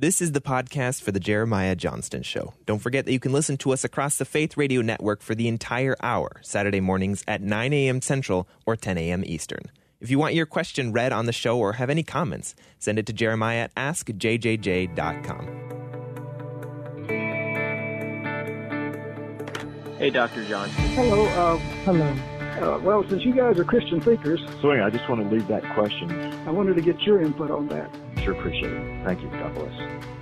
This is the podcast for the Jeremiah Johnston Show. Don't forget that you can listen to us across the Faith Radio Network for the entire hour, Saturday mornings at 9 a.m. Central or 10 a.m. Eastern. If you want your question read on the show or have any comments, send it to Jeremiah at askjjj.com. Hey, Dr. Johnston. Hello. Uh, Hello. uh, well, since you guys are Christian thinkers, Swing, I just want to leave that question. I wanted to get your input on that. Sure appreciate it. Thank you. God bless.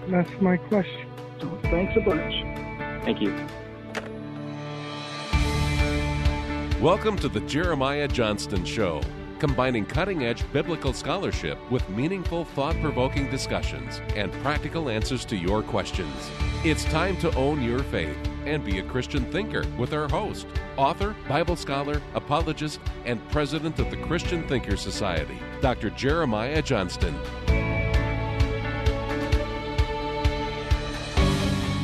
That's my question. So thanks a bunch. Thank you. Welcome to the Jeremiah Johnston Show, combining cutting edge biblical scholarship with meaningful, thought provoking discussions and practical answers to your questions. It's time to own your faith and be a Christian thinker with our host, author, Bible scholar, apologist, and president of the Christian Thinker Society, Dr. Jeremiah Johnston.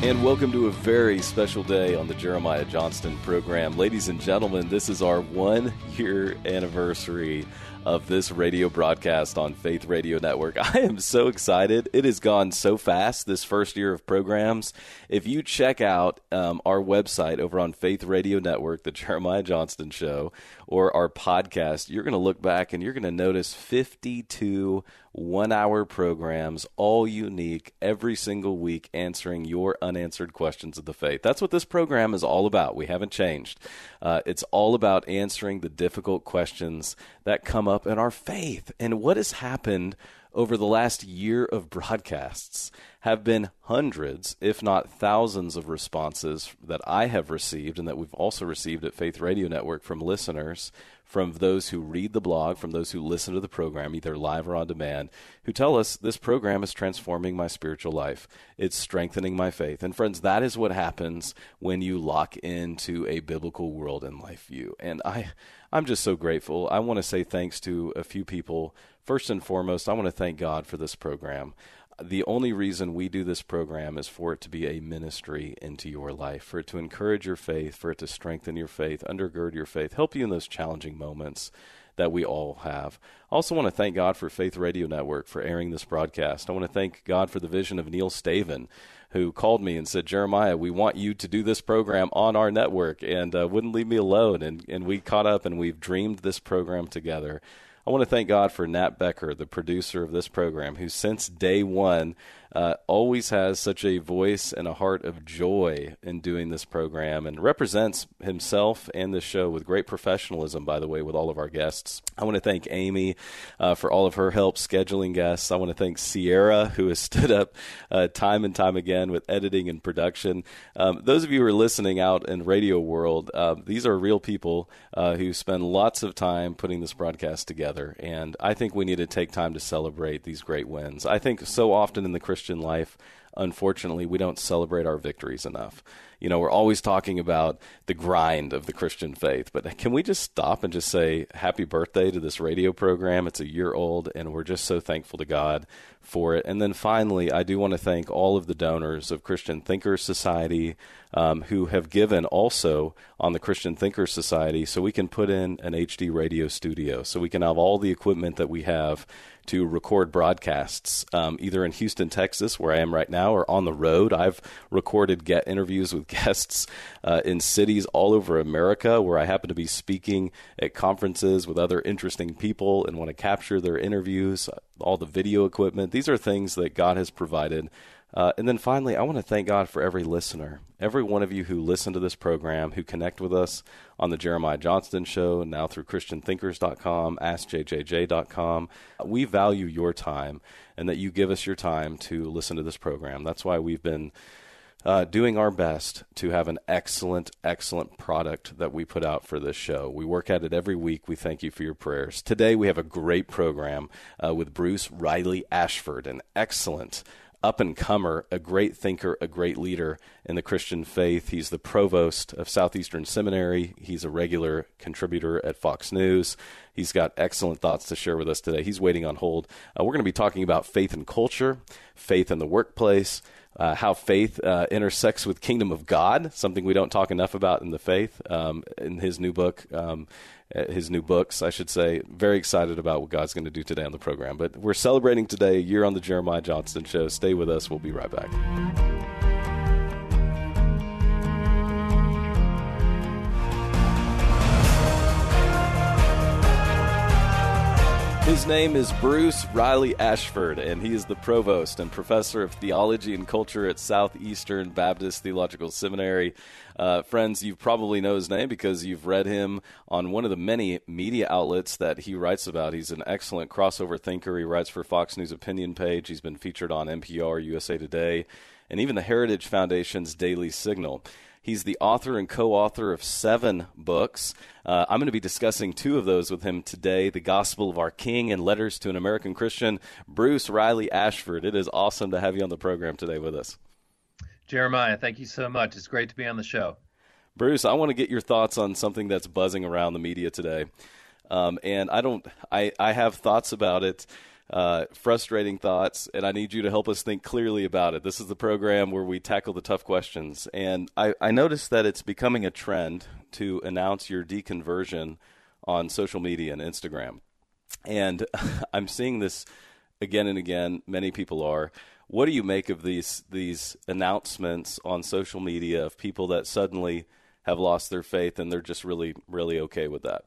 And welcome to a very special day on the Jeremiah Johnston program. Ladies and gentlemen, this is our one year anniversary of this radio broadcast on Faith Radio Network. I am so excited. It has gone so fast this first year of programs. If you check out um, our website over on Faith Radio Network, The Jeremiah Johnston Show, or our podcast, you're going to look back and you're going to notice 52 one hour programs, all unique, every single week, answering your unanswered questions of the faith. That's what this program is all about. We haven't changed. Uh, it's all about answering the difficult questions that come up in our faith. And what has happened over the last year of broadcasts have been hundreds, if not thousands, of responses that I have received and that we've also received at Faith Radio Network from listeners, from those who read the blog, from those who listen to the program, either live or on demand, who tell us this program is transforming my spiritual life. It's strengthening my faith. And friends, that is what happens when you lock into a biblical world and life view. And I I'm just so grateful. I want to say thanks to a few people. First and foremost, I want to thank God for this program the only reason we do this program is for it to be a ministry into your life, for it to encourage your faith, for it to strengthen your faith, undergird your faith, help you in those challenging moments that we all have. I also want to thank God for Faith Radio Network for airing this broadcast. I want to thank God for the vision of Neil Staven, who called me and said, Jeremiah, we want you to do this program on our network, and uh, wouldn't leave me alone. And, and we caught up and we've dreamed this program together. I want to thank God for Nat Becker, the producer of this program, who since day one uh, always has such a voice and a heart of joy in doing this program and represents himself and this show with great professionalism, by the way, with all of our guests. I want to thank Amy uh, for all of her help scheduling guests. I want to thank Sierra, who has stood up uh, time and time again with editing and production. Um, those of you who are listening out in radio world, uh, these are real people uh, who spend lots of time putting this broadcast together. And I think we need to take time to celebrate these great wins. I think so often in the Christian Christian life, unfortunately, we don't celebrate our victories enough. You know, we're always talking about the grind of the Christian faith, but can we just stop and just say happy birthday to this radio program? It's a year old, and we're just so thankful to God for it. And then finally, I do want to thank all of the donors of Christian Thinkers Society um, who have given also on the Christian Thinkers Society so we can put in an HD radio studio, so we can have all the equipment that we have to record broadcasts, um, either in Houston, Texas, where I am right now, or on the road. I've recorded get interviews with guests uh, in cities all over America where I happen to be speaking at conferences with other interesting people and want to capture their interviews, all the video equipment. These are things that God has provided. Uh, and then finally, I want to thank God for every listener, every one of you who listen to this program, who connect with us on the Jeremiah Johnston Show, now through ChristianThinkers.com, AskJJJ.com. We value your time and that you give us your time to listen to this program. That's why we've been uh, doing our best to have an excellent, excellent product that we put out for this show. We work at it every week. We thank you for your prayers. Today, we have a great program uh, with Bruce Riley Ashford, an excellent up and comer, a great thinker, a great leader in the Christian faith. He's the provost of Southeastern Seminary. He's a regular contributor at Fox News. He's got excellent thoughts to share with us today. He's waiting on hold. Uh, we're going to be talking about faith and culture, faith in the workplace, uh, how faith uh, intersects with kingdom of God, something we don't talk enough about in the faith. Um, in his new book, um, his new books, I should say. Very excited about what God's going to do today on the program. But we're celebrating today a year on the Jeremiah Johnston Show. Stay with us. We'll be right back. His name is Bruce Riley Ashford, and he is the provost and professor of theology and culture at Southeastern Baptist Theological Seminary. Uh, friends, you probably know his name because you've read him on one of the many media outlets that he writes about. He's an excellent crossover thinker. He writes for Fox News Opinion Page. He's been featured on NPR, USA Today, and even the Heritage Foundation's Daily Signal. He's the author and co author of seven books. Uh, I'm going to be discussing two of those with him today The Gospel of Our King and Letters to an American Christian. Bruce Riley Ashford, it is awesome to have you on the program today with us. Jeremiah, thank you so much. It's great to be on the show. Bruce, I want to get your thoughts on something that's buzzing around the media today. Um, and I don't, I, I have thoughts about it uh, frustrating thoughts, and I need you to help us think clearly about it. This is the program where we tackle the tough questions. And I, I noticed that it's becoming a trend to announce your deconversion on social media and Instagram. And I'm seeing this again and again. Many people are. What do you make of these these announcements on social media of people that suddenly have lost their faith and they're just really really okay with that?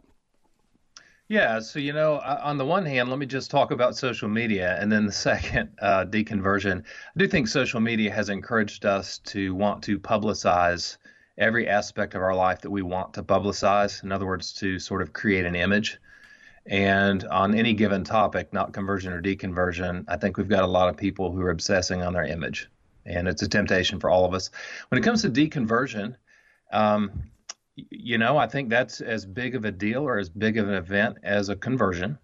Yeah, so you know, on the one hand, let me just talk about social media, and then the second, uh, deconversion. I do think social media has encouraged us to want to publicize every aspect of our life that we want to publicize. In other words, to sort of create an image. And on any given topic, not conversion or deconversion, I think we've got a lot of people who are obsessing on their image, and it's a temptation for all of us. When it comes to deconversion, um, you know, I think that's as big of a deal or as big of an event as a conversion.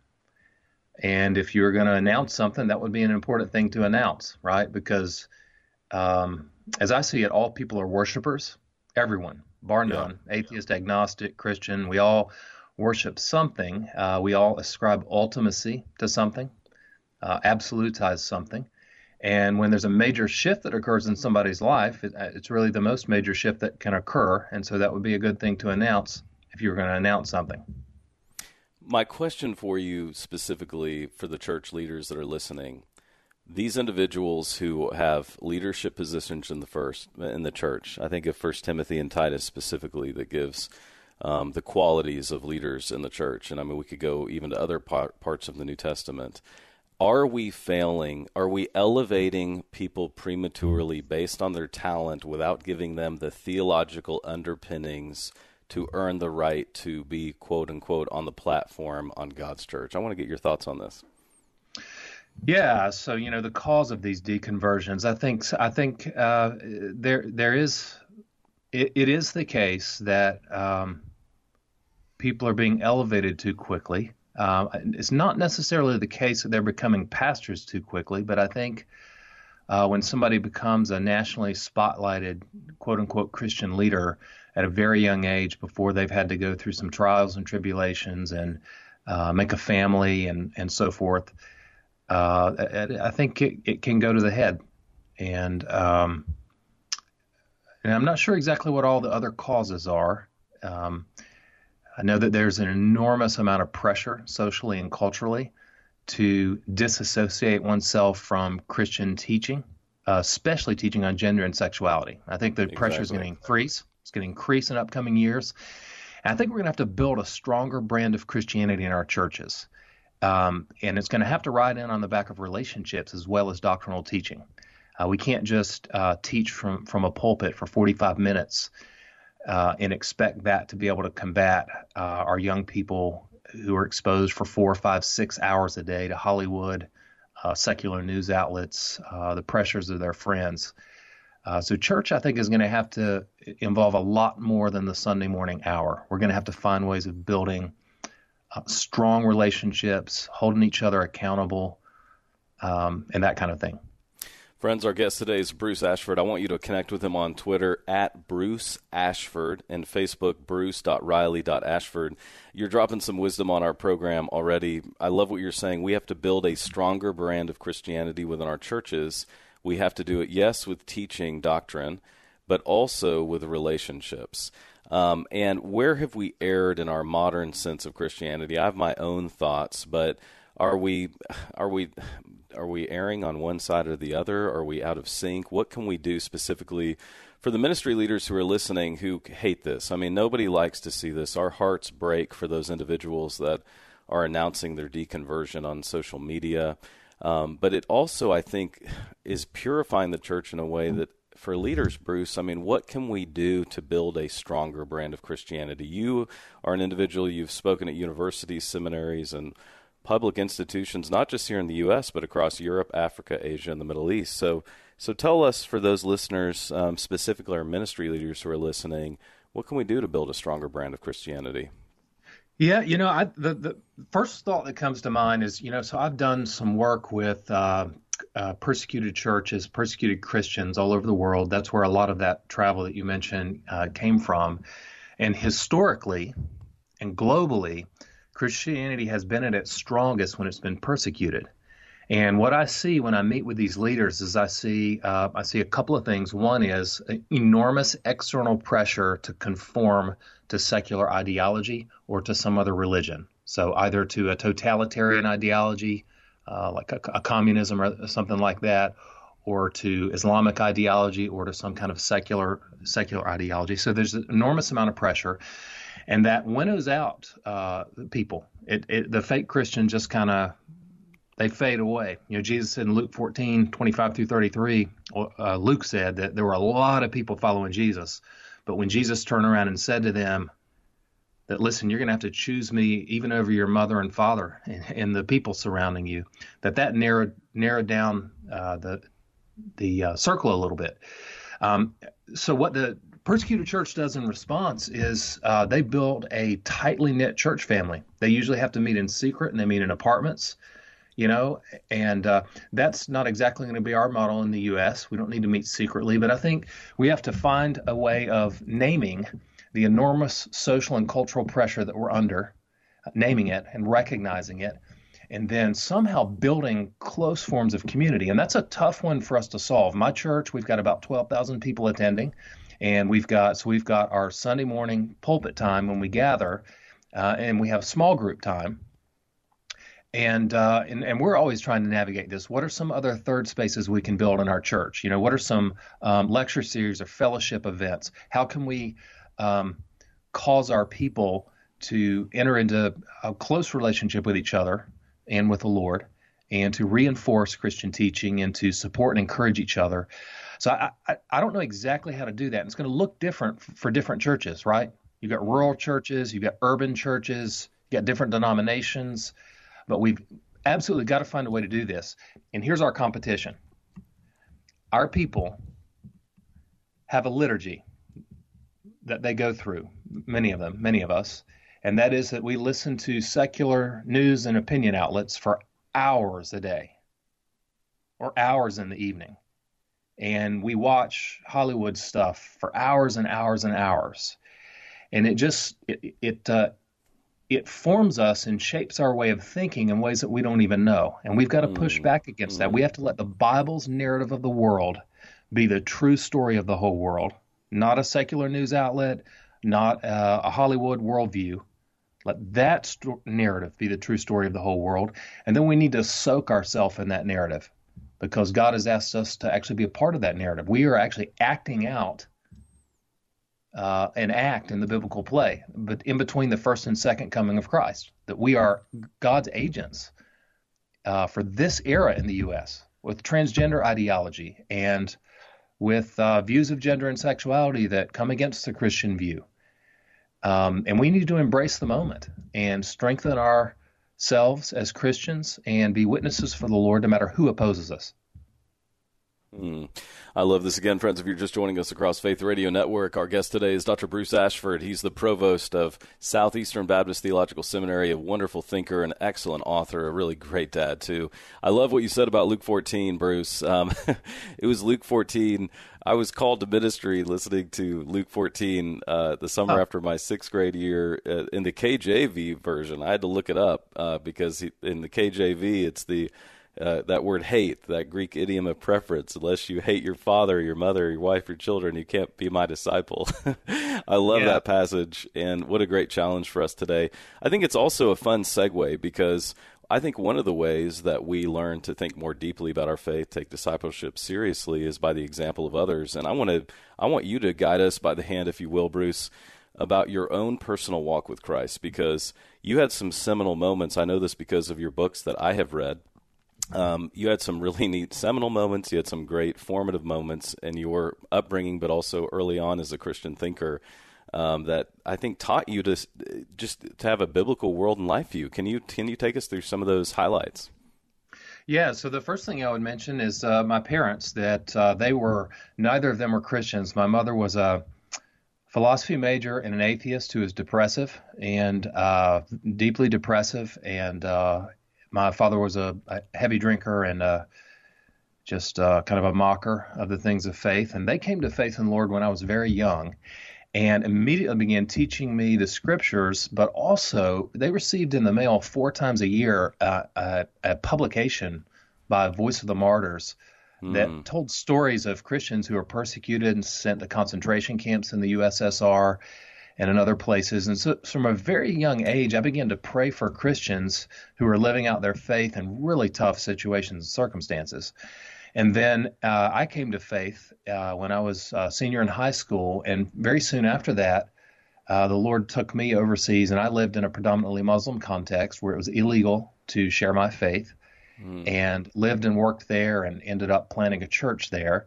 And if you're going to announce something, that would be an important thing to announce, right? Because um, as I see it, all people are worshipers. Everyone, bar none, yeah. atheist, agnostic, Christian, we all worship something. Uh, we all ascribe ultimacy to something, uh, absolutize something. And when there's a major shift that occurs in somebody's life, it, uh, it's really the most major shift that can occur. And so that would be a good thing to announce if you were going to announce something. My question for you specifically for the church leaders that are listening these individuals who have leadership positions in the first in the church i think of first timothy and titus specifically that gives um, the qualities of leaders in the church and i mean we could go even to other par- parts of the new testament are we failing? Are we elevating people prematurely based on their talent without giving them the theological underpinnings to earn the right to be quote unquote on the platform on God's church? I want to get your thoughts on this. Yeah, so you know the cause of these deconversions. I think I think uh, there there is it, it is the case that um, people are being elevated too quickly uh, it's not necessarily the case that they're becoming pastors too quickly, but I think uh, when somebody becomes a nationally spotlighted, quote unquote, Christian leader at a very young age before they've had to go through some trials and tribulations and uh, make a family and, and so forth, uh, I think it, it, can go to the head. And, um, and I'm not sure exactly what all the other causes are. Um, I know that there's an enormous amount of pressure socially and culturally to disassociate oneself from Christian teaching, uh, especially teaching on gender and sexuality. I think the exactly. pressure is going to increase. It's going to increase in upcoming years. And I think we're going to have to build a stronger brand of Christianity in our churches. Um, and it's going to have to ride in on the back of relationships as well as doctrinal teaching. Uh, we can't just uh, teach from, from a pulpit for 45 minutes uh, and expect that to be able to combat uh, our young people who are exposed for four, five, six hours a day to Hollywood, uh, secular news outlets, uh, the pressures of their friends. So, church, I think, is going to have to involve a lot more than the Sunday morning hour. We're going to have to find ways of building strong relationships, holding each other accountable, um, and that kind of thing. Friends, our guest today is Bruce Ashford. I want you to connect with him on Twitter at Bruce Ashford and Facebook bruce.riley.ashford. You're dropping some wisdom on our program already. I love what you're saying. We have to build a stronger brand of Christianity within our churches. we have to do it, yes, with teaching doctrine, but also with relationships. Um, and where have we erred in our modern sense of Christianity? I have my own thoughts, but are we are we are we erring on one side or the other? Are we out of sync? What can we do specifically for the ministry leaders who are listening who hate this? I mean, nobody likes to see this. Our hearts break for those individuals that are announcing their deconversion on social media. Um, but it also, I think, is purifying the church in a way that for leaders, Bruce, I mean, what can we do to build a stronger brand of Christianity? You are an individual, you've spoken at universities, seminaries, and public institutions, not just here in the U.S., but across Europe, Africa, Asia, and the Middle East. So, so tell us, for those listeners, um, specifically our ministry leaders who are listening, what can we do to build a stronger brand of Christianity? Yeah, you know, I, the the first thought that comes to mind is, you know, so I've done some work with uh, uh, persecuted churches, persecuted Christians all over the world. That's where a lot of that travel that you mentioned uh, came from. And historically and globally, Christianity has been at its strongest when it's been persecuted. And what I see when I meet with these leaders is I see uh, I see a couple of things. One is enormous external pressure to conform to secular ideology or to some other religion. So either to a totalitarian ideology uh, like a, a, communism or something like that, or to Islamic ideology, or to some kind of secular secular ideology. So there's an enormous amount of pressure, and that winnows out uh, people. It, it, the fake Christian just kind of they fade away. You know, Jesus said in Luke 14, 25 through 33, uh, Luke said that there were a lot of people following Jesus. But when Jesus turned around and said to them, that listen you're going to have to choose me even over your mother and father and, and the people surrounding you that that narrowed narrowed down uh, the the uh, circle a little bit um, so what the persecuted church does in response is uh, they build a tightly knit church family they usually have to meet in secret and they meet in apartments you know and uh, that's not exactly going to be our model in the us we don't need to meet secretly but i think we have to find a way of naming the enormous social and cultural pressure that we're under, naming it and recognizing it, and then somehow building close forms of community. And that's a tough one for us to solve. My church, we've got about 12,000 people attending, and we've got so we've got our Sunday morning pulpit time when we gather, uh, and we have small group time. And, uh, and and we're always trying to navigate this. What are some other third spaces we can build in our church? You know, what are some um, lecture series or fellowship events? How can we um, cause our people to enter into a close relationship with each other and with the Lord, and to reinforce Christian teaching and to support and encourage each other. So I, I, I don't know exactly how to do that. It's going to look different for different churches, right? You've got rural churches, you've got urban churches, you've got different denominations, but we've absolutely got to find a way to do this. And here's our competition our people have a liturgy that they go through, many of them, many of us, and that is that we listen to secular news and opinion outlets for hours a day or hours in the evening. And we watch Hollywood stuff for hours and hours and hours. And it just it it uh, it forms us and shapes our way of thinking in ways that we don't even know. And we've got to push mm. back against that. We have to let the Bible's narrative of the world be the true story of the whole world not a secular news outlet, not uh, a Hollywood worldview. Let that st- narrative be the true story of the whole world. And then we need to soak ourselves in that narrative because God has asked us to actually be a part of that narrative. We are actually acting out uh, an act in the biblical play, but in between the first and second coming of Christ, that we are God's agents uh, for this era in the U.S. with transgender ideology and with uh, views of gender and sexuality that come against the Christian view. Um, and we need to embrace the moment and strengthen ourselves as Christians and be witnesses for the Lord no matter who opposes us. Mm. I love this again, friends. If you're just joining us across Faith Radio Network, our guest today is Dr. Bruce Ashford. He's the provost of Southeastern Baptist Theological Seminary, a wonderful thinker, an excellent author, a really great dad, too. I love what you said about Luke 14, Bruce. Um, it was Luke 14. I was called to ministry listening to Luke 14 uh, the summer oh. after my sixth grade year uh, in the KJV version. I had to look it up uh, because he, in the KJV, it's the uh, that word hate, that Greek idiom of preference. Unless you hate your father, your mother, your wife, your children, you can't be my disciple. I love yeah. that passage, and what a great challenge for us today. I think it's also a fun segue because I think one of the ways that we learn to think more deeply about our faith, take discipleship seriously, is by the example of others. And I want to, I want you to guide us by the hand, if you will, Bruce, about your own personal walk with Christ, because you had some seminal moments. I know this because of your books that I have read. Um, you had some really neat seminal moments. You had some great formative moments in your upbringing, but also early on as a Christian thinker um, that I think taught you to just to have a biblical world and life view. Can you can you take us through some of those highlights? Yeah, so the first thing I would mention is uh, my parents. That uh, they were neither of them were Christians. My mother was a philosophy major and an atheist who was depressive and uh, deeply depressive, and uh, my father was a, a heavy drinker and uh, just uh, kind of a mocker of the things of faith. And they came to faith in the Lord when I was very young and immediately began teaching me the scriptures, but also they received in the mail four times a year uh, a, a, publication by Voice of the Martyrs that mm. told stories of Christians who were persecuted and sent to concentration camps in the USSR and in other places. And so, from a very young age, I began to pray for Christians who were living out their faith in really tough situations and circumstances. And then uh, I came to faith uh, when I was a senior in high school, and very soon after that, uh, the Lord took me overseas, and I lived in a predominantly Muslim context where it was illegal to share my faith, mm. and lived and worked there, and ended up planting a church there,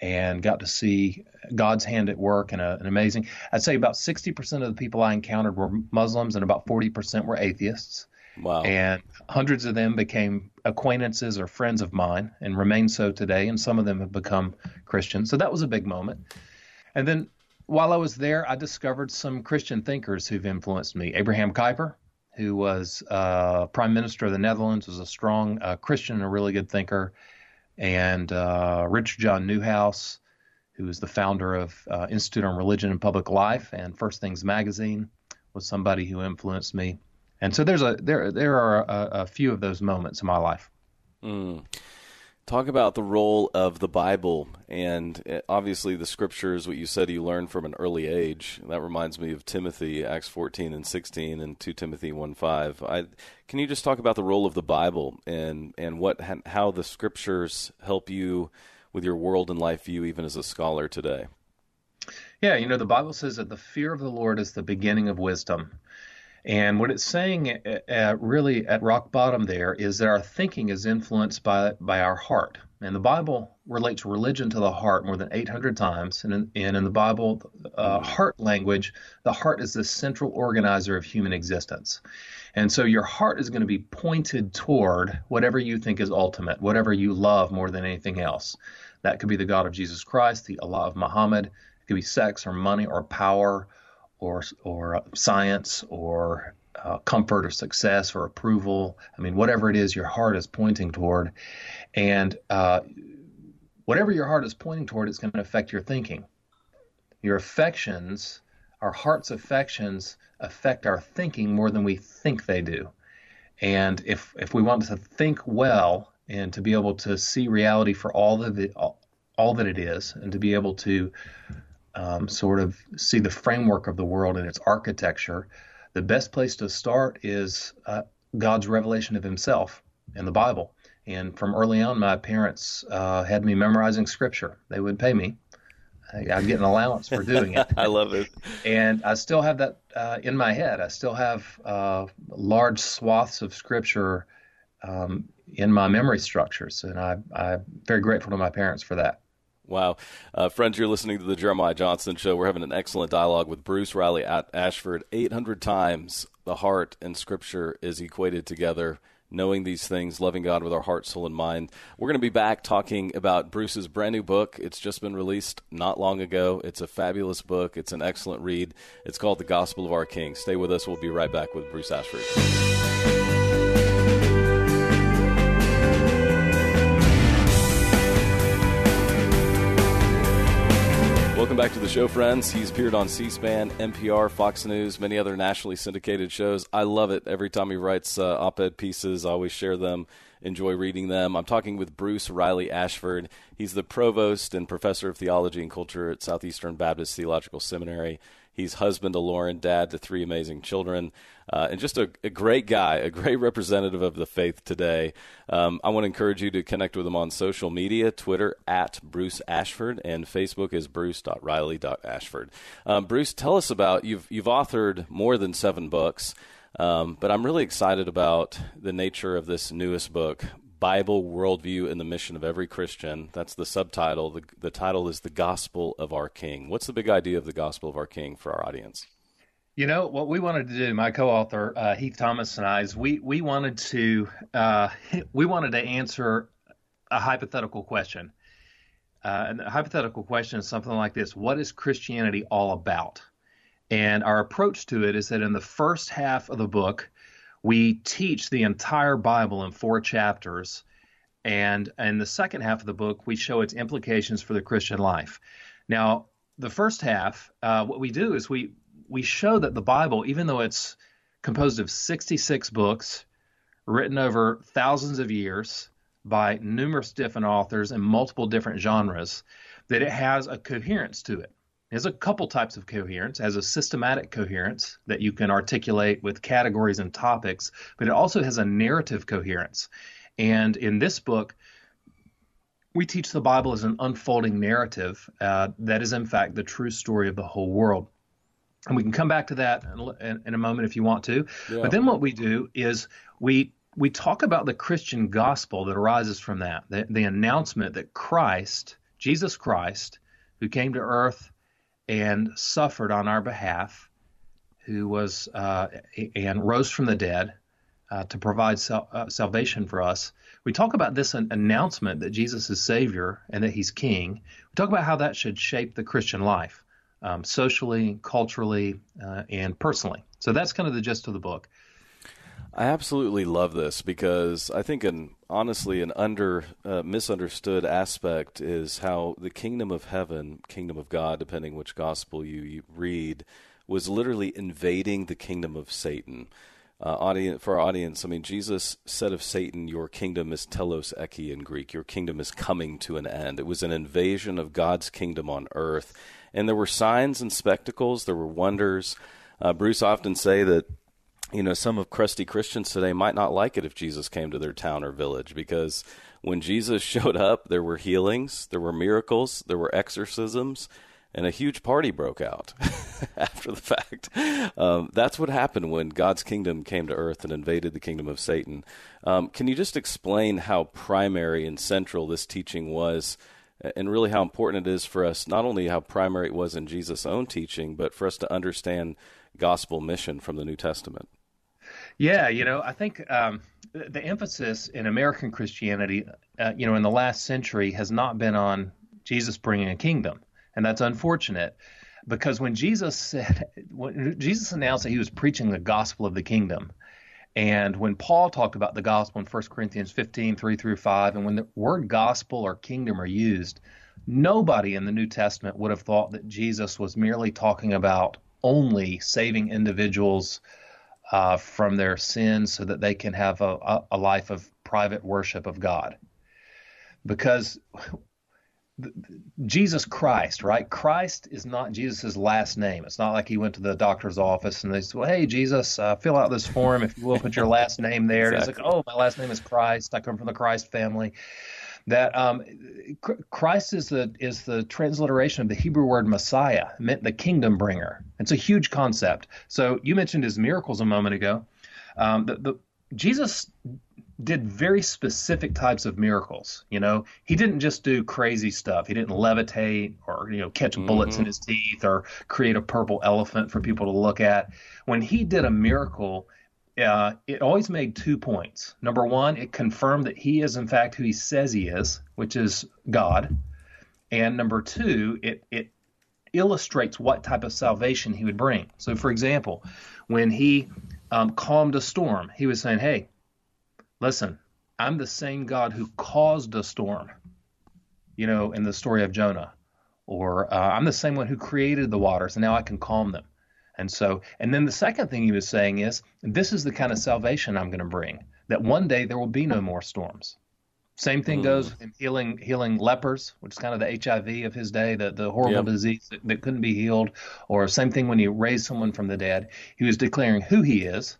and got to see God's hand at work and an amazing. I'd say about 60% of the people I encountered were Muslims, and about 40% were atheists. Wow. And hundreds of them became acquaintances or friends of mine and remain so today. And some of them have become Christians. So that was a big moment. And then while I was there, I discovered some Christian thinkers who've influenced me. Abraham Kuyper, who was uh, Prime Minister of the Netherlands, was a strong uh, Christian and a really good thinker. And uh, Richard John Neuhaus, who is the founder of uh, Institute on Religion and Public Life and First Things Magazine, was somebody who influenced me. And so there's a there there are a, a few of those moments in my life. Mm. Talk about the role of the Bible and eh, obviously the scriptures. What you said you learned from an early age. That reminds me of Timothy, Acts 14 and 16, and 2 Timothy 1 5. I, can you just talk about the role of the Bible and and what how the scriptures help you with your world and life view, even as a scholar today? Yeah, you know the Bible says that the fear of the Lord is the beginning of wisdom. And what it's saying at, at really at rock bottom there is that our thinking is influenced by by our heart. And the Bible relates religion to the heart more than 800 times. And in, and in the Bible, uh, heart language, the heart is the central organizer of human existence. And so your heart is going to be pointed toward whatever you think is ultimate, whatever you love more than anything else. That could be the God of Jesus Christ, the Allah of Muhammad. It could be sex or money or power or or science or uh, comfort or success or approval. I mean, whatever it is your heart is pointing toward, and uh, whatever your heart is pointing toward, it's going to affect your thinking. Your affections, our heart's affections, affect our thinking more than we think they do. And if if we want to think well and to be able to see reality for all that all, all that it is, and to be able to um, sort of see the framework of the world and its architecture, the best place to start is uh, God's revelation of Himself in the Bible. And from early on, my parents uh, had me memorizing Scripture. They would pay me. I'd get an allowance for doing it. I love it. And I still have that uh, in my head. I still have uh, large swaths of Scripture um, in my memory structures, and I, I'm very grateful to my parents for that. Wow. Uh, friends, you're listening to the Jeremiah Johnston Show. We're having an excellent dialogue with Bruce Riley at Ashford. 800 times the heart and Scripture is equated together. Knowing these things, loving God with our heart, soul, and mind. We're going to be back talking about Bruce's brand new book. It's just been released not long ago. It's a fabulous book. It's an excellent read. It's called The Gospel of Our King. Stay with us. We'll be right back with Bruce Ashford. Back to the show, friends. He's appeared on C SPAN, NPR, Fox News, many other nationally syndicated shows. I love it. Every time he writes uh, op ed pieces, I always share them enjoy reading them. I'm talking with Bruce Riley Ashford. He's the provost and professor of theology and culture at Southeastern Baptist Theological Seminary. He's husband to Lauren, dad to three amazing children, uh, and just a, a, great guy, a great representative of the faith today. Um, I want to encourage you to connect with him on social media Twitter at Bruce Ashford, and Facebook is bruce.riley.ashford. Um, Bruce, tell us about you've, you've authored more than seven books. Um, but I'm really excited about the nature of this newest book, Bible Worldview and the Mission of Every Christian. That's the subtitle. The, the title is The Gospel of Our King. What's the big idea of the Gospel of Our King for our audience? You know what we wanted to do, my co-author uh, Heath Thomas and I, is we we wanted to uh, we wanted to answer a hypothetical question. Uh, and the hypothetical question is something like this: What is Christianity all about? And our approach to it is that in the first half of the book, we teach the entire Bible in four chapters. And in the second half of the book, we show its implications for the Christian life. Now, the first half, uh, what we do is we, we show that the Bible, even though it's composed of 66 books written over thousands of years by numerous different authors in multiple different genres, that it has a coherence to it. There's a couple types of coherence. It has a systematic coherence that you can articulate with categories and topics, but it also has a narrative coherence. And in this book, we teach the Bible as an unfolding narrative uh, that is, in fact, the true story of the whole world. And we can come back to that in, in a moment if you want to. Yeah. But then what we do is we we talk about the Christian gospel that arises from that, the, the announcement that Christ, Jesus Christ, who came to earth and suffered on our behalf, who was uh, and rose from the dead uh, to provide sal- uh, salvation for us. We talk about this an- announcement that Jesus is Savior and that He's King. We talk about how that should shape the Christian life, um, socially, culturally, uh, and personally. So that's kind of the gist of the book. I absolutely love this because I think an honestly an under uh, misunderstood aspect is how the kingdom of heaven, kingdom of God, depending which gospel you, you read, was literally invading the kingdom of Satan. Uh, audience, for our audience, I mean, Jesus said of Satan, "Your kingdom is telos echi in Greek. Your kingdom is coming to an end." It was an invasion of God's kingdom on earth, and there were signs and spectacles. There were wonders. Uh, Bruce often say that you know, some of crusty Christians today might not like it if Jesus came to their town or village because when Jesus showed up, there were healings, there were miracles, there were exorcisms, and a huge party broke out after the fact. Um, that's what happened when God's kingdom came to earth and invaded the kingdom of Satan. Um, can you just explain how primary and central this teaching was? And really, how important it is for us, not only how primary it was in Jesus' own teaching, but for us to understand gospel mission from the New Testament. Yeah, you know, I think um, the emphasis in American Christianity, uh, you know, in the last century has not been on Jesus bringing a kingdom, and that's unfortunate because when Jesus said, when Jesus announced that he was preaching the gospel of the kingdom, and when Paul talked about the gospel in 1 Corinthians 15, 3 through 5, and when the word gospel or kingdom are used, nobody in the New Testament would have thought that Jesus was merely talking about only saving individuals uh, from their sins so that they can have a, a life of private worship of God. Because Jesus Christ, right? Christ is not Jesus' last name. It's not like he went to the doctor's office and they said, well, hey, Jesus, uh, fill out this form. If you will, put your last name there. Exactly. He's like, oh, my last name is Christ. I come from the Christ family that um, Christ is the is the transliteration of the Hebrew word Messiah, meant the kingdom bringer. It's a huge concept. So you mentioned his miracles a moment ago. Um, the, the, Jesus did very specific types of miracles. You know, he didn't just do crazy stuff. He didn't levitate or you know catch bullets mm-hmm. in his teeth or create a purple elephant for people to look at. When he did a miracle, uh, it always made two points. Number one, it confirmed that he is in fact who he says he is, which is God. And number two, it it illustrates what type of salvation he would bring. So, for example, when he um, calmed a storm, he was saying, "Hey, listen, I'm the same God who caused a storm." You know, in the story of Jonah, or uh, I'm the same one who created the waters, and now I can calm them. And so, and then the second thing he was saying is, this is the kind of salvation I'm going to bring. That one day there will be no more storms. Same thing goes mm. in healing healing lepers, which is kind of the HIV of his day, the, the horrible Yep. disease that, that couldn't be healed. Or same thing when he raised someone from the dead. He was declaring who he is,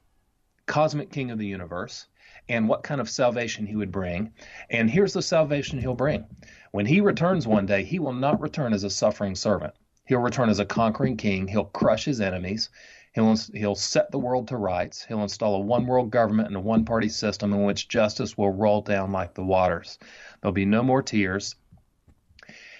cosmic king of the universe, and what kind of salvation he would bring. And here's the salvation he'll bring. When he returns one day, he will not return as a suffering servant. He'll return as a conquering king. He'll crush his enemies. He'll, he'll set the world to rights. He'll install a one world government and a one party system in which justice will roll down like the waters. There'll be no more tears.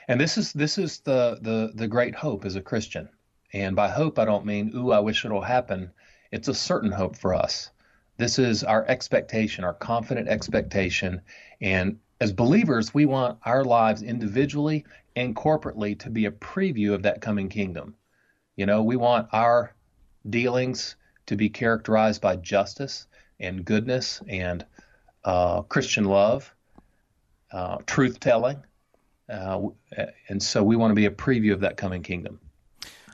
And this is this is the the the great hope as a Christian. And by hope I don't mean ooh I wish it'll happen. It's a certain hope for us. This is our expectation, our confident expectation. And as believers, we want our lives individually and corporately to be a preview of that coming kingdom. You know, we want our dealings to be characterized by justice and goodness and uh, Christian love, uh, truth telling. Uh, and so we want to be a preview of that coming kingdom.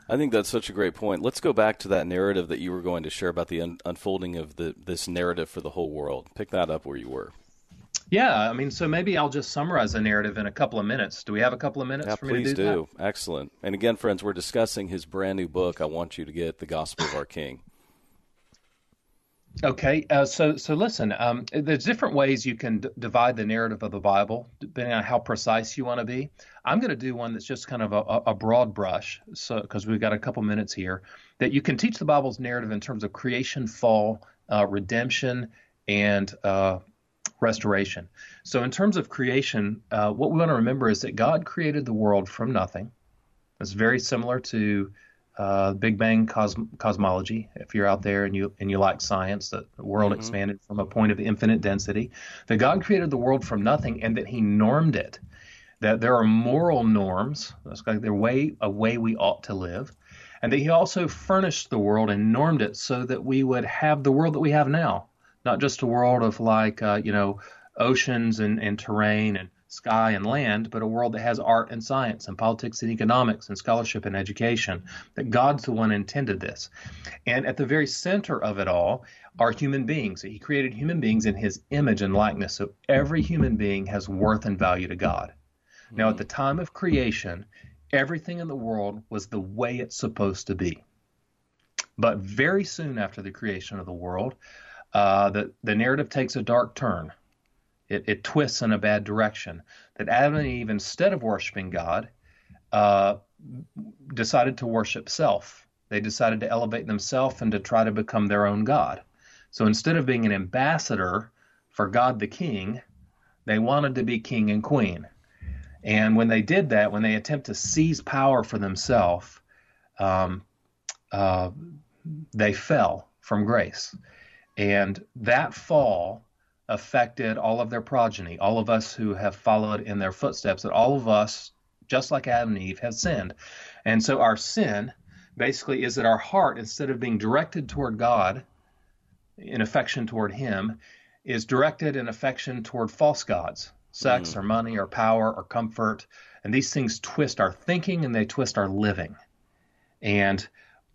I think that's such a great point. Let's go back to that narrative that you were going to share about the un- unfolding of the this narrative for the whole world. Pick that up where you were. Yeah, I mean, so maybe I'll just summarize the narrative in a couple of minutes. Do we have a couple of minutes Yeah, for me please to do, do. Excellent. And again, friends, we're discussing his brand new book. I want you to get the Gospel of Our King. Okay, uh, so so listen, um, there's different ways you can d- divide the narrative of the Bible depending on how precise you want to be. I'm going to do one that's just kind of a, a- a broad brush, so because we've got a couple minutes here, that you can teach the Bible's narrative in terms of creation, fall, uh, redemption, and uh, restoration. So, in terms of creation, uh, what we want to remember is that God created the world from nothing. It's very similar to uh, Big Bang cosm- cosmology. If you're out there and you and you like science, that the world expanded from a point of infinite density. That God created the world from nothing, and that He normed it. That there are moral norms. That's like the way a way we ought to live, and that He also furnished the world and normed it so that we would have the world that we have now not just a world of like uh, you know oceans and, and terrain and sky and land, but a world that has art and science and politics and economics and scholarship and education. That God's the one intended this, and at the very center of it all are human beings. He created human beings in His image and likeness, so every human being has worth and value to God. Now, at the time of creation, everything in the world was the way it's supposed to be. But very soon after the creation of the world, uh, the, the narrative takes a dark turn. It, it twists in a bad direction. That Adam and Eve, instead of worshiping God, uh, decided to worship self. They decided to elevate themselves and to try to become their own God. So instead of being an ambassador for God the King, they wanted to be king and queen. And when they did that, when they attempt to seize power for themselves, um, uh, they fell from grace. And that fall affected all of their progeny, all of us who have followed in their footsteps, that all of us, just like Adam and Eve, have sinned. And so our sin basically is that our heart, instead of being directed toward God in affection toward Him, is directed in affection toward false gods, sex mm. or money or power or comfort. And these things twist our thinking and they twist our living. And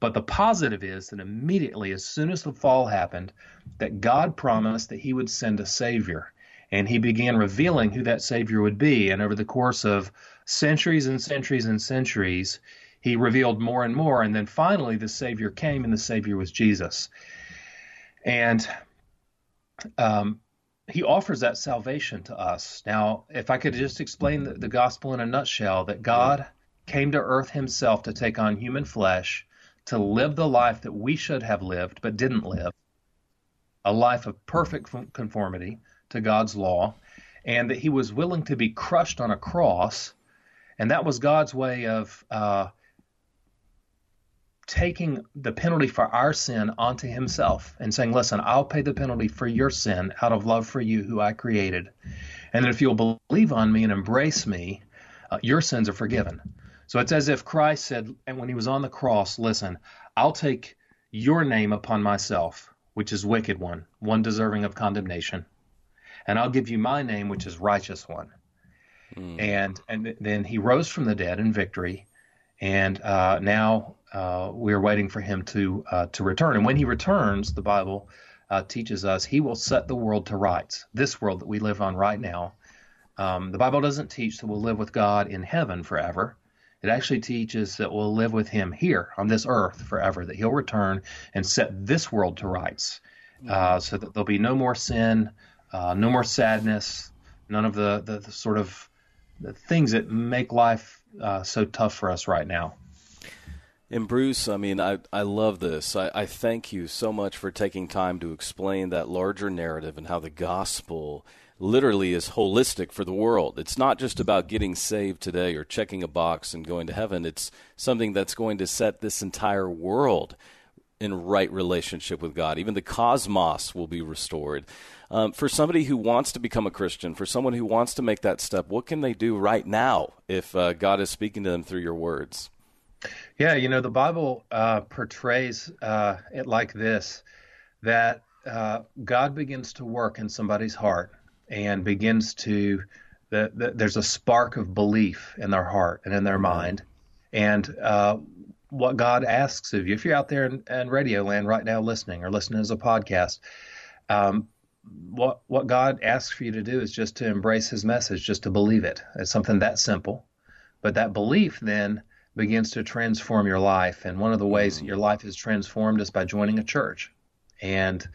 but the positive is that immediately, as soon as the fall happened, that God promised that He would send a Savior. And He began revealing who that Savior would be. And over the course of centuries and centuries and centuries, He revealed more and more. And then finally, the Savior came, and the Savior was Jesus. And um, He offers that salvation to us. Now, if I could just explain the, the gospel in a nutshell, that God came to earth Himself to take on human flesh to live the life that we should have lived but didn't live, a life of perfect conformity to God's law, and that he was willing to be crushed on a cross. And that was God's way of uh, taking the penalty for our sin onto himself and saying, Listen, I'll pay the penalty for your sin out of love for you, who I created. And that if you'll believe on me and embrace me, uh, your sins are forgiven. So it's as if Christ said, and when he was on the cross, listen, I'll take your name upon myself, which is wicked one, one deserving of condemnation, and I'll give you my name, which is righteous one. And and then he rose from the dead in victory, and uh, now uh, we're waiting for him to uh, to return. And when he returns, the Bible uh, teaches us he will set the world to rights. This world that we live on right now. Um, the Bible doesn't teach that we'll live with God in heaven forever. It actually teaches that we'll live with Him here on this earth forever. That He'll return and set this world to rights, uh, so that there'll be no more sin, uh, no more sadness, none of the, the, the sort of the things that make life uh, so tough for us right now. And Bruce, I mean, I, I love this. I, I thank you so much for taking time to explain that larger narrative and how the gospel literally is holistic for the world. It's not just about getting saved today or checking a box and going to heaven. It's something that's going to set this entire world in right relationship with God. Even the cosmos will be restored. Um, for somebody who wants to become a Christian, for someone who wants to make that step, what can they do right now if uh, God is speaking to them through your words? Yeah, you know, the Bible uh, portrays uh, it like this that uh, God begins to work in somebody's heart and begins to, the, the, there's a spark of belief in their heart and in their mind. And uh, what God asks of you, if you're out there in, in radio land right now listening or listening as a podcast, um, what what God asks for you to do is just to embrace His message, just to believe it. It's something that simple, but that belief then begins to transform your life. And one of the ways that your life is transformed is by joining a church and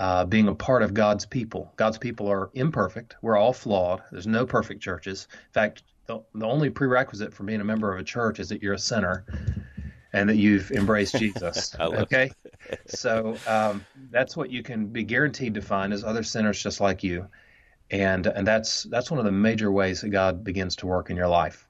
uh, being a part of God's people. God's people are imperfect. We're all flawed. There's no perfect churches. In fact, the, the only prerequisite for being a member of a church is that you're a sinner and that you've embraced Jesus. okay, so um, that's what you can be guaranteed to find is other sinners just like you, and and that's that's one of the major ways that God begins to work in your life.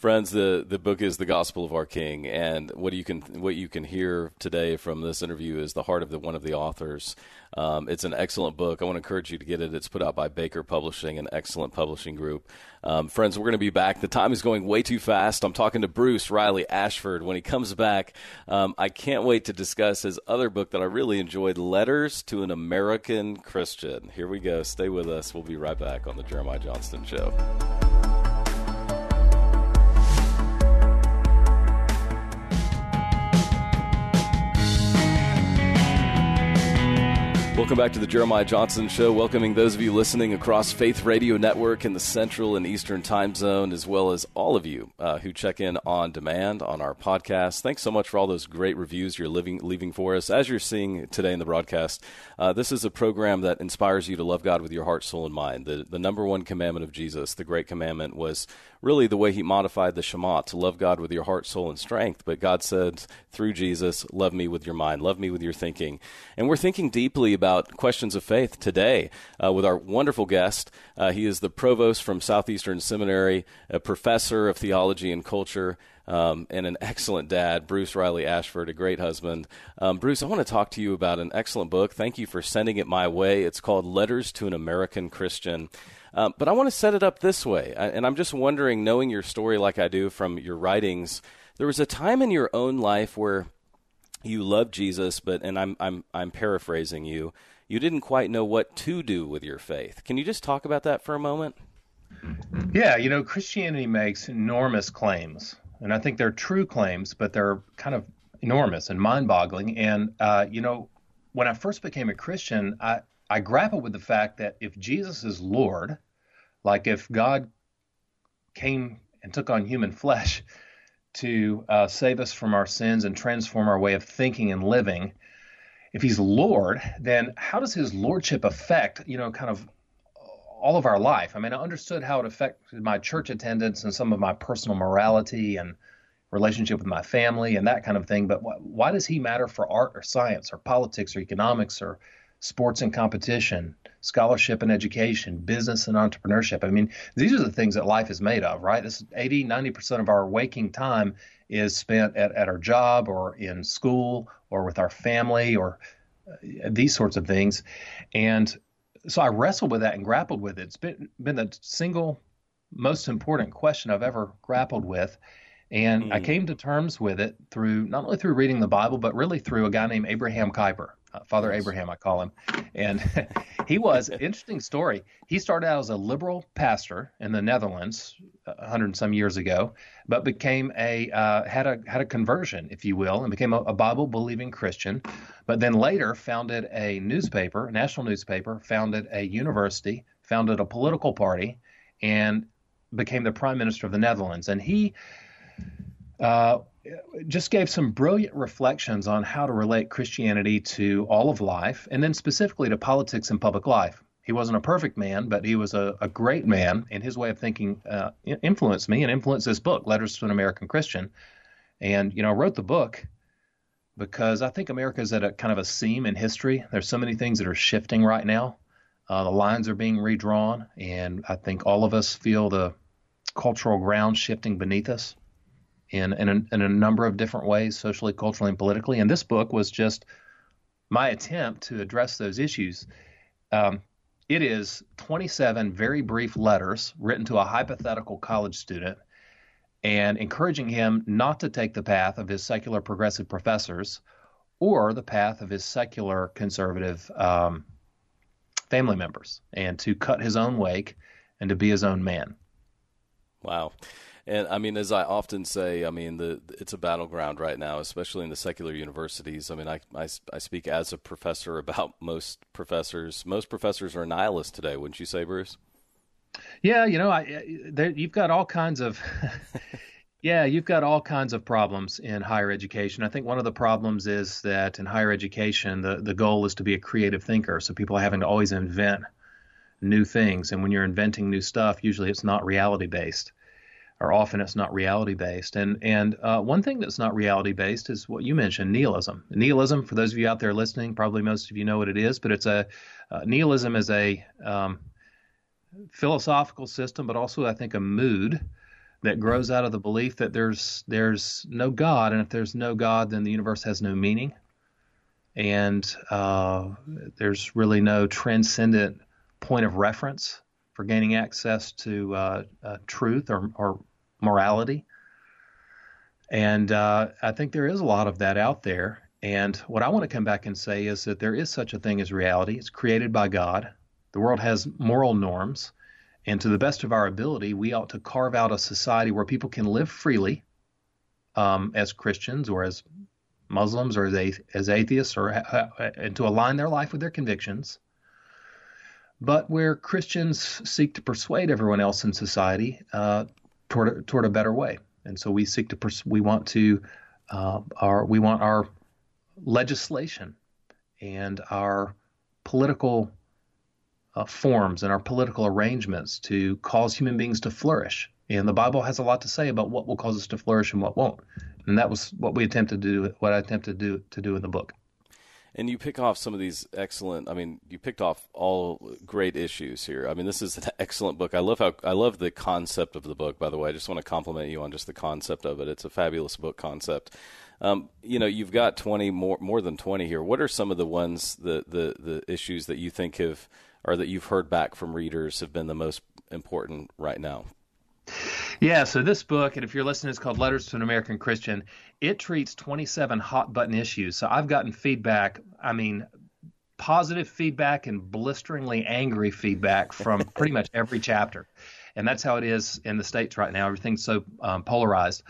Friends, the, the book is the Gospel of Our King, and what you can what you can hear today from this interview is the heart of the, one of the authors. Um, it's an excellent book. I want to encourage you to get it. It's put out by Baker Publishing, an excellent publishing group. Um, friends, we're going to be back. The time is going way too fast. I'm talking to Bruce Riley Ashford. When he comes back, um, I can't wait to discuss his other book that I really enjoyed, Letters to an American Christian. Here we go. Stay with us. We'll be right back on the Jeremiah Johnston Show. Welcome back to the Jeremiah Johnston Show. Welcoming those of you listening across Faith Radio Network in the Central and Eastern Time Zone, as well as all of you uh, who check in on demand on our podcast. Thanks so much for all those great reviews you're living, leaving for us. As you're seeing today in the broadcast, uh, this is a program that inspires you to love God with your heart, soul, and mind. The, the number one commandment of Jesus, the great commandment, was really the way he modified the Shema to love God with your heart, soul, and strength. But God said through Jesus, love me with your mind, love me with your thinking. And we're thinking deeply about questions of faith today uh, with our wonderful guest. Uh, he is the provost from Southeastern Seminary, a professor of theology and culture. Um, and an excellent dad, Bruce Riley Ashford, a great husband. Um, Bruce, I want to talk to you about an excellent book. Thank you for sending it my way. It's called Letters to an American Christian. Um, but I want to set it up this way. And I'm just wondering, knowing your story like I do from your writings, there was a time in your own life where you loved Jesus, but and I'm I'm I'm paraphrasing you. You didn't quite know what to do with your faith. Can you just talk about that for a moment? Yeah, you know, Christianity makes enormous claims, and I think they're true claims, but they're kind of enormous and mind-boggling. And uh, you know, when I first became a Christian, I I grapple with the fact that if Jesus is Lord, like if God came and took on human flesh, to uh, save us from our sins and transform our way of thinking and living. If he's Lord, then how does his lordship affect, you know, kind of all of our life? I mean, I understood how it affected my church attendance and some of my personal morality and relationship with my family and that kind of thing. But why, why does he matter for art or science or politics or economics or sports and competition, scholarship and education, business and entrepreneurship. I mean, these are the things that life is made of, right? This 80, 90% of our waking time is spent at, at our job or in school or with our family or uh, these sorts of things. And so I wrestled with that and grappled with it. It's been, been the single most important question I've ever grappled with. And mm. I came to terms with it through not only through reading the Bible, but really through a guy named Abraham Kuyper. Uh, Father Abraham, I call him, and he was interesting story. He started out as a liberal pastor in the Netherlands, a hundred and some years ago, but became a uh, had a had a conversion, if you will, and became a, a Bible believing Christian. But then later founded a newspaper, a national newspaper, founded a university, founded a political party, and became the prime minister of the Netherlands. And he uh, just gave some brilliant reflections on how to relate Christianity to all of life, and then specifically to politics and public life. He wasn't a perfect man, but he was a, a great man, and his way of thinking uh, influenced me and influenced this book, Letters to an American Christian. And you know, I wrote the book because I think America is at a kind of a seam in history. There's so many things that are shifting right now. Uh, the lines are being redrawn, and I think all of us feel the cultural ground shifting beneath us in in a, in a number of different ways, socially, culturally, and politically. And this book was just my attempt to address those issues. Um, it is 27 very brief letters written to a hypothetical college student and encouraging him not to take the path of his secular progressive professors or the path of his secular conservative um, family members and to cut his own wake and to be his own man. Wow. And I mean, as I often say, I mean, the it's a battleground right now, especially in the secular universities. I mean, I, I, I speak as a professor about most professors. Most professors are nihilists today, wouldn't you say, Bruce? Yeah, you know, I, there, you've got all kinds of. yeah, you've got all kinds of problems in higher education. I think one of the problems is that in higher education, the, the goal is to be a creative thinker. So people are having to always invent new things. And when you're inventing new stuff, usually it's not reality based or often it's not reality based. And and uh, one thing that's not reality based is what you mentioned, nihilism. Nihilism, for those of you out there listening, probably most of you know what it is, but it's a uh, nihilism is a um, philosophical system, but also I think a mood that grows out of the belief that there's there's no God, and if there's no God, then the universe has no meaning, and uh, there's really no transcendent point of reference for gaining access to uh, uh, truth or, or morality. And uh, I think there is a lot of that out there. And what I want to come back and say is that there is such a thing as reality. It's created by God. The world has moral norms. And to the best of our ability, we ought to carve out a society where people can live freely um, as Christians or as Muslims or as, as atheists or uh, and to align their life with their convictions. But where Christians seek to persuade everyone else in society uh, toward a, toward a better way. And so we seek to pers- we want to uh, our we want our legislation and our political uh, forms and our political arrangements to cause human beings to flourish. And the Bible has a lot to say about what will cause us to flourish and what won't. And that was what we attempted to do. What I attempted to do to do in the book. And you pick off some of these excellent. I mean, you picked off all great issues here. I mean, this is an excellent book. I love how I love the concept of the book. By the way, I just want to compliment you on just the concept of it. It's a fabulous book concept. Um, you know, you've got twenty more more than twenty here. What are some of the ones the the the issues that you think have or that you've heard back from readers have been the most important right now? Yeah, so this book, and if you're listening, it's called Letters to an American Christian. It treats 27 hot button issues. So I've gotten feedback, I mean, positive feedback and blisteringly angry feedback from pretty much every chapter. And that's how it is in the States right now. Everything's so um, polarized.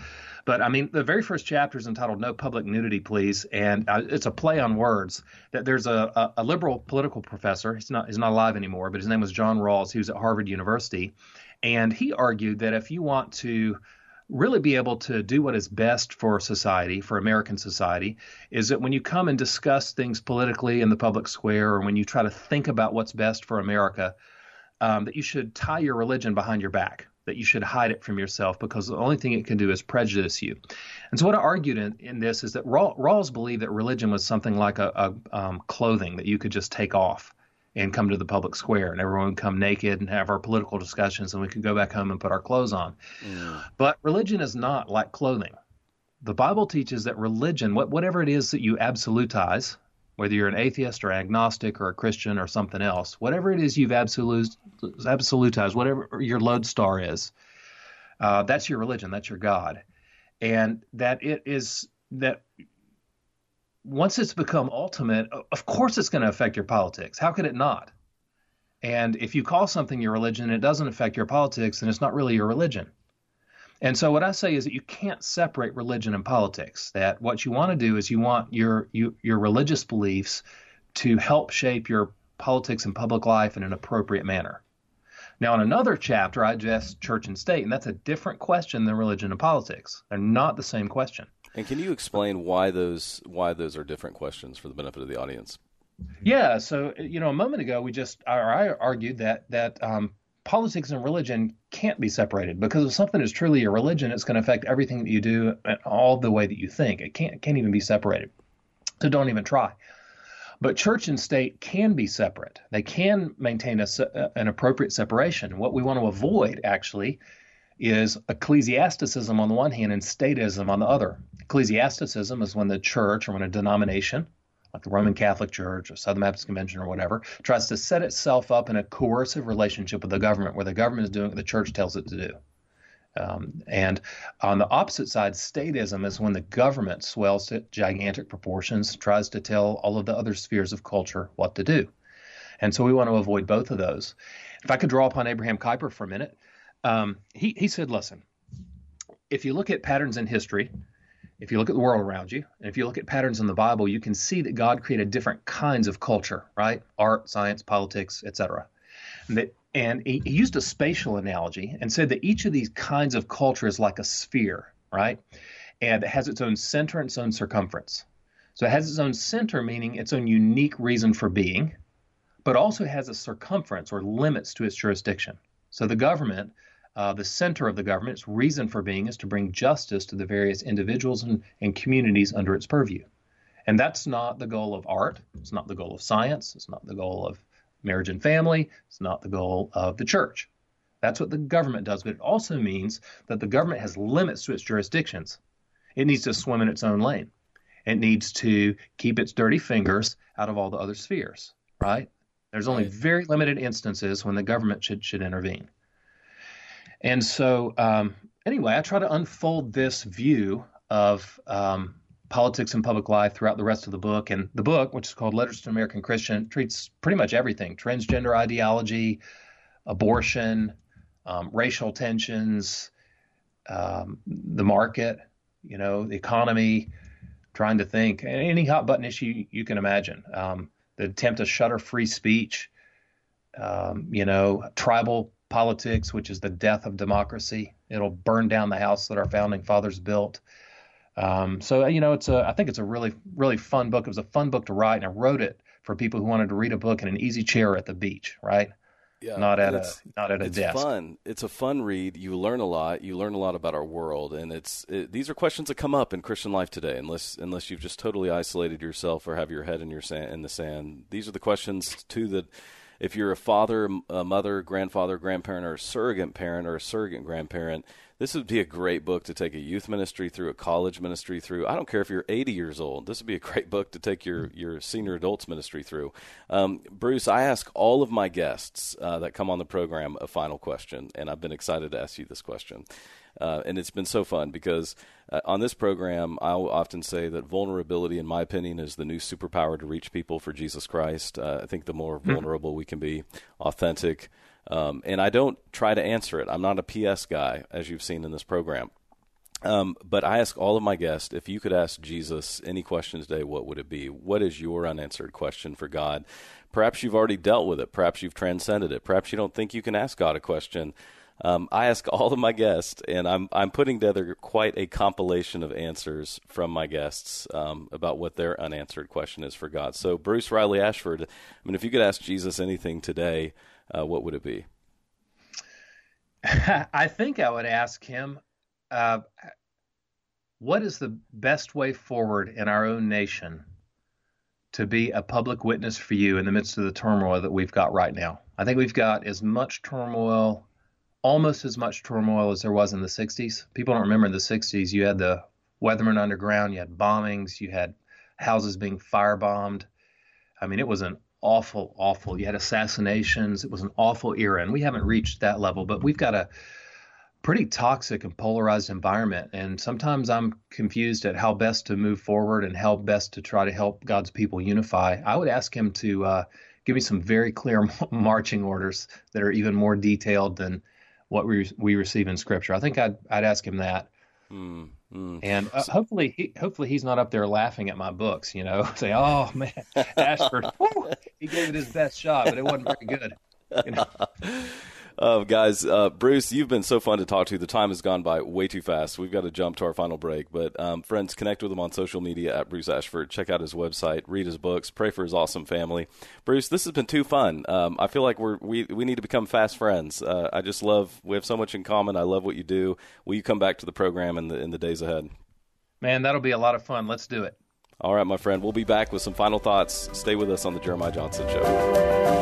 But I mean, the very first chapter is entitled "No Public Nudity, Please," and uh, it's a play on words. That there's a, a, a, liberal political professor. He's not he's not alive anymore, but his name was John Rawls. He was at Harvard University, and he argued that if you want to really be able to do what is best for society, for American society, is that when you come and discuss things politically in the public square, or when you try to think about what's best for America, um, that you should tie your religion behind your back, that you should hide it from yourself, because the only thing it can do is prejudice you. And so, what I argued in, in this is that Rawls believed that religion was something like a, a um, clothing that you could just take off and come to the public square and everyone would come naked and have our political discussions and we could go back home and put our clothes on. Mm. But religion is not like clothing. The Bible teaches that religion, whatever it is that you absolutize, whether you're an atheist or agnostic or a Christian or something else, whatever it is you've absolutized, whatever your lodestar is, uh, that's your religion, that's your God. And that it is that once it's become ultimate, of course it's going to affect your politics. How could it not? And if you call something your religion and it doesn't affect your politics, then it's not really your religion. And so what I say is that you can't separate religion and politics. That what you want to do is you want your you, your religious beliefs to help shape your politics and public life in an appropriate manner. Now, in another chapter, I address church and state, and that's a different question than religion and politics. They're not the same question. And can you explain why those why those are different questions for the benefit of the audience? Yeah. So, you know, a moment ago, we just I argued that that um, politics and religion can't be separated because if something is truly a religion, it's going to affect everything that you do and all the way that you think. It can't can't even be separated. So don't even try. But church and state can be separate. They can maintain a, an appropriate separation. What we want to avoid, actually, is ecclesiasticism on the one hand and statism on the other. Ecclesiasticism is when the church or when a denomination, like the Roman Catholic Church or Southern Baptist Convention or whatever, tries to set itself up in a coercive relationship with the government where the government is doing what the church tells it to do. Um, and on the opposite side, statism is when the government swells to gigantic proportions, tries to tell all of the other spheres of culture what to do. And so we want to avoid both of those. If I could draw upon Abraham Kuyper for a minute, um, he, he said, listen, if you look at patterns in history, if you look at the world around you, and if you look at patterns in the Bible, you can see that God created different kinds of culture, right? Art, science, politics, etc. And that and he, he used a spatial analogy and said that each of these kinds of culture is like a sphere, right? And it has its own center and its own circumference. So it has its own center, meaning its own unique reason for being, but also has a circumference or limits to its jurisdiction. So the government, uh, the center of the government, its reason for being is to bring justice to the various individuals and, and communities under its purview. And that's not the goal of art. It's not the goal of science. It's not the goal of marriage and family. It's not the goal of the church. That's what the government does, but it also means that the government has limits to its jurisdictions. It needs to swim in its own lane. It needs to keep its dirty fingers out of all the other spheres, right? There's only very limited instances when the government should should intervene. And so, um, anyway, I try to unfold this view of um, politics and public life throughout the rest of the book. And the book, which is called Letters to an American Christian, treats pretty much everything transgender ideology, abortion, um, racial tensions, um, the market, you know, the economy, trying to think any hot button issue you can imagine. Um, the attempt to shutter free speech, um, you know, tribal politics, which is the death of democracy. It'll burn down the house that our founding fathers built. Um, so you know, it's a I think it's a really really fun book. It was a fun book to write, and I wrote it for people who wanted to read a book in an easy chair at the beach, right? Yeah, not at a not at a it's desk. fun. It's a fun read. You learn a lot. You learn a lot about our world, and it's it, these are questions that come up in Christian life today. Unless unless you've just totally isolated yourself or have your head in your sand, in the sand, these are the questions too that if you're a father, a mother, grandfather, grandparent, or a surrogate parent or a surrogate grandparent, this would be a great book to take a youth ministry through, a college ministry through. I don't care if you're 80 years old. This would be a great book to take your, your senior adults ministry through. Um, Bruce, I ask all of my guests uh, that come on the program a final question, and I've been excited to ask you this question. Uh, and it's been so fun because uh, on this program, I'll often say that vulnerability, in my opinion, is the new superpower to reach people for Jesus Christ. Uh, I think the more mm-hmm. vulnerable we can be, authentic, um, and I don't try to answer it. I'm not a PS guy, as you've seen in this program. Um, but I ask all of my guests if you could ask Jesus any question today, what would it be? What is your unanswered question for God? Perhaps you've already dealt with it. Perhaps you've transcended it. Perhaps you don't think you can ask God a question um, I ask all of my guests, and I'm I'm putting together quite a compilation of answers from my guests um, about what their unanswered question is for God. So, Bruce Riley Ashford, I mean, if you could ask Jesus anything today, uh, what would it be? I think I would ask him, uh, what is the best way forward in our own nation to be a public witness for you in the midst of the turmoil that we've got right now? I think we've got as much turmoil almost as much turmoil as there was in the 60s. People don't remember in the 60s. You had the Weatherman Underground, you had bombings, you had houses being firebombed. I mean, it was an awful, awful. You had assassinations. It was an awful era, and we haven't reached that level. But we've got a pretty toxic and polarized environment. And sometimes I'm confused at how best to move forward and how best to try to help God's people unify. I would ask him to uh, give me some very clear marching orders that are even more detailed than what we we receive in Scripture. I think I'd I'd ask him that. Mm, mm. And uh, hopefully, he, hopefully he's not up there laughing at my books. You know, say, "Oh man, Ashford, whew, he gave it his best shot, but it wasn't very good." You know? Uh, guys, uh, Bruce, you've been so fun to talk to. The time has gone by way too fast. We've got to jump to our final break. But um, friends, connect with him on social media at Bruce Ashford. Check out his website, read his books, pray for his awesome family. Bruce, this has been too fun. Um, I feel like we're we we need to become fast friends. Uh, I just love we have so much in common. I love what you do. Will you come back to the program in the in the days ahead? Man, that'll be a lot of fun. Let's do it. All right, my friend. We'll be back with some final thoughts. Stay with us on the Jeremiah Johnston Show.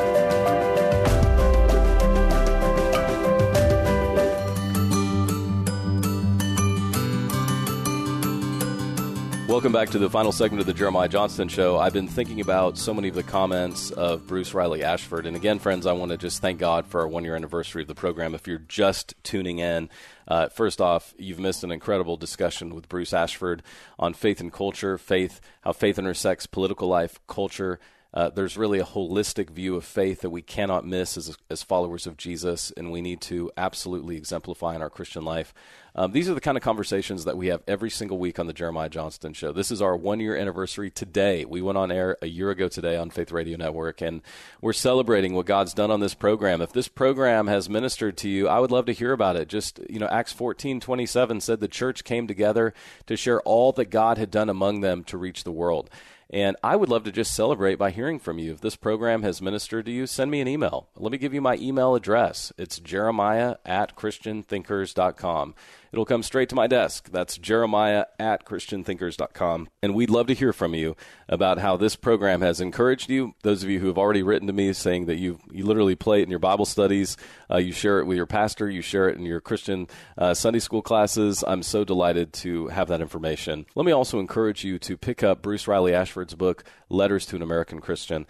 Welcome back to the final segment of the Jeremiah Johnston Show. I've been thinking about so many of the comments of Bruce Riley Ashford. And again, friends, I want to just thank God for our one year anniversary of the program. If you're just tuning in, uh, first off, you've missed an incredible discussion with Bruce Ashford on faith and culture, faith, how faith intersects political life, culture, uh, there's really a holistic view of faith that we cannot miss as, as followers of Jesus, and we need to absolutely exemplify in our Christian life. Um, these are the kind of conversations that we have every single week on the Jeremiah Johnston Show. This is our one year anniversary today. We went on air a year ago today on Faith Radio Network, and we're celebrating what God's done on this program. If this program has ministered to you, I would love to hear about it. Just, you know, Acts 14 27 said the church came together to share all that God had done among them to reach the world. And I would love to just celebrate by hearing from you. If this program has ministered to you, send me an email. Let me give you my email address. It's jeremiah at christianthinkers.com. It'll come straight to my desk. That's jeremiah at christianthinkers.com. And we'd love to hear from you about how this program has encouraged you. Those of you who have already written to me saying that you, you literally play it in your Bible studies, uh, you share it with your pastor, you share it in your Christian uh, Sunday school classes. I'm so delighted to have that information. Let me also encourage you to pick up Bruce Riley Ashford's book, Letters to an American Christian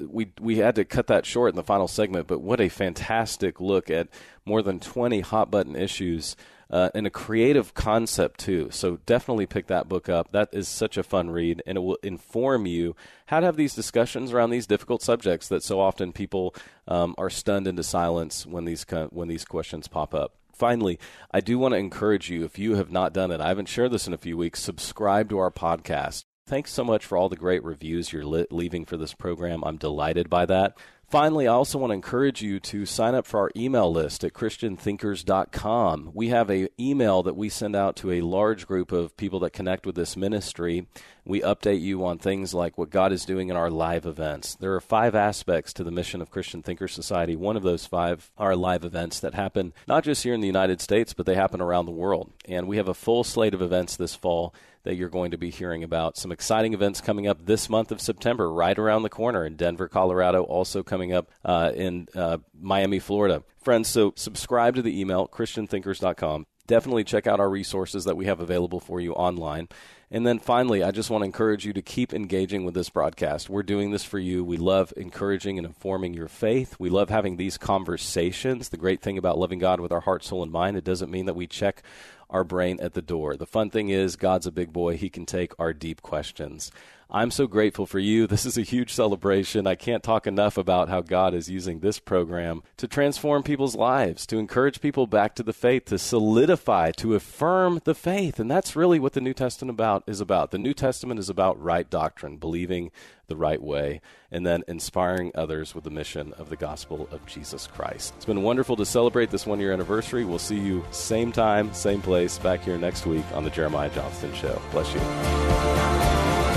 we we had to cut that short in the final segment, but what a fantastic look at more than 20 hot button issues uh, and a creative concept too. So definitely pick that book up. That is such a fun read, and it will inform you how to have these discussions around these difficult subjects that so often people um, are stunned into silence when these when these questions pop up. Finally, I do want to encourage you if you have not done it, I haven't shared this in a few weeks, subscribe to our podcast. Thanks so much for all the great reviews you're li- leaving for this program. I'm delighted by that. Finally, I also want to encourage you to sign up for our email list at christianthinkers.com. We have an email that we send out to a large group of people that connect with this ministry. We update you on things like what God is doing in our live events. There are five aspects to the mission of Christian Thinkers Society. One of those five are live events that happen not just here in the United States, but they happen around the world. And we have a full slate of events this fall that you're going to be hearing about. Some exciting events coming up this month of September, right around the corner in Denver, Colorado, also coming up uh, in uh, Miami, Florida. Friends, so subscribe to the email, christianthinkers.com. Definitely check out our resources that we have available for you online. And then finally, I just want to encourage you to keep engaging with this broadcast. We're doing this for you. We love encouraging and informing your faith. We love having these conversations. The great thing about loving God with our heart, soul, and mind, it doesn't mean that we check our brain at the door. The fun thing is, God's a big boy. He can take our deep questions. I'm so grateful for you. This is a huge celebration. I can't talk enough about how God is using this program to transform people's lives, to encourage people back to the faith, to solidify, to affirm the faith. And that's really what the New Testament about is about. The New Testament is about right doctrine, believing the right way, and then inspiring others with the mission of the gospel of Jesus Christ. It's been wonderful to celebrate this one year anniversary. We'll see you same time, same place, back here next week on The Jeremiah Johnston Show. Bless you.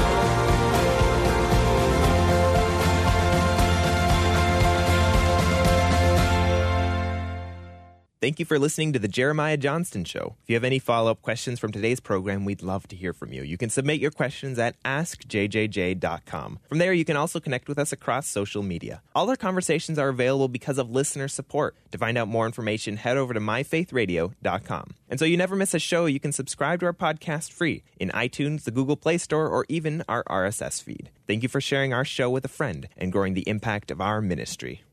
Thank you for listening to the Jeremiah Johnston Show. If you have any follow up questions from today's program, we'd love to hear from you. You can submit your questions at askjjj.com. From there, you can also connect with us across social media. All our conversations are available because of listener support. To find out more information, head over to myfaithradio.com. And so you never miss a show, you can subscribe to our podcast free in iTunes, the Google Play Store, or even our RSS feed. Thank you for sharing our show with a friend and growing the impact of our ministry.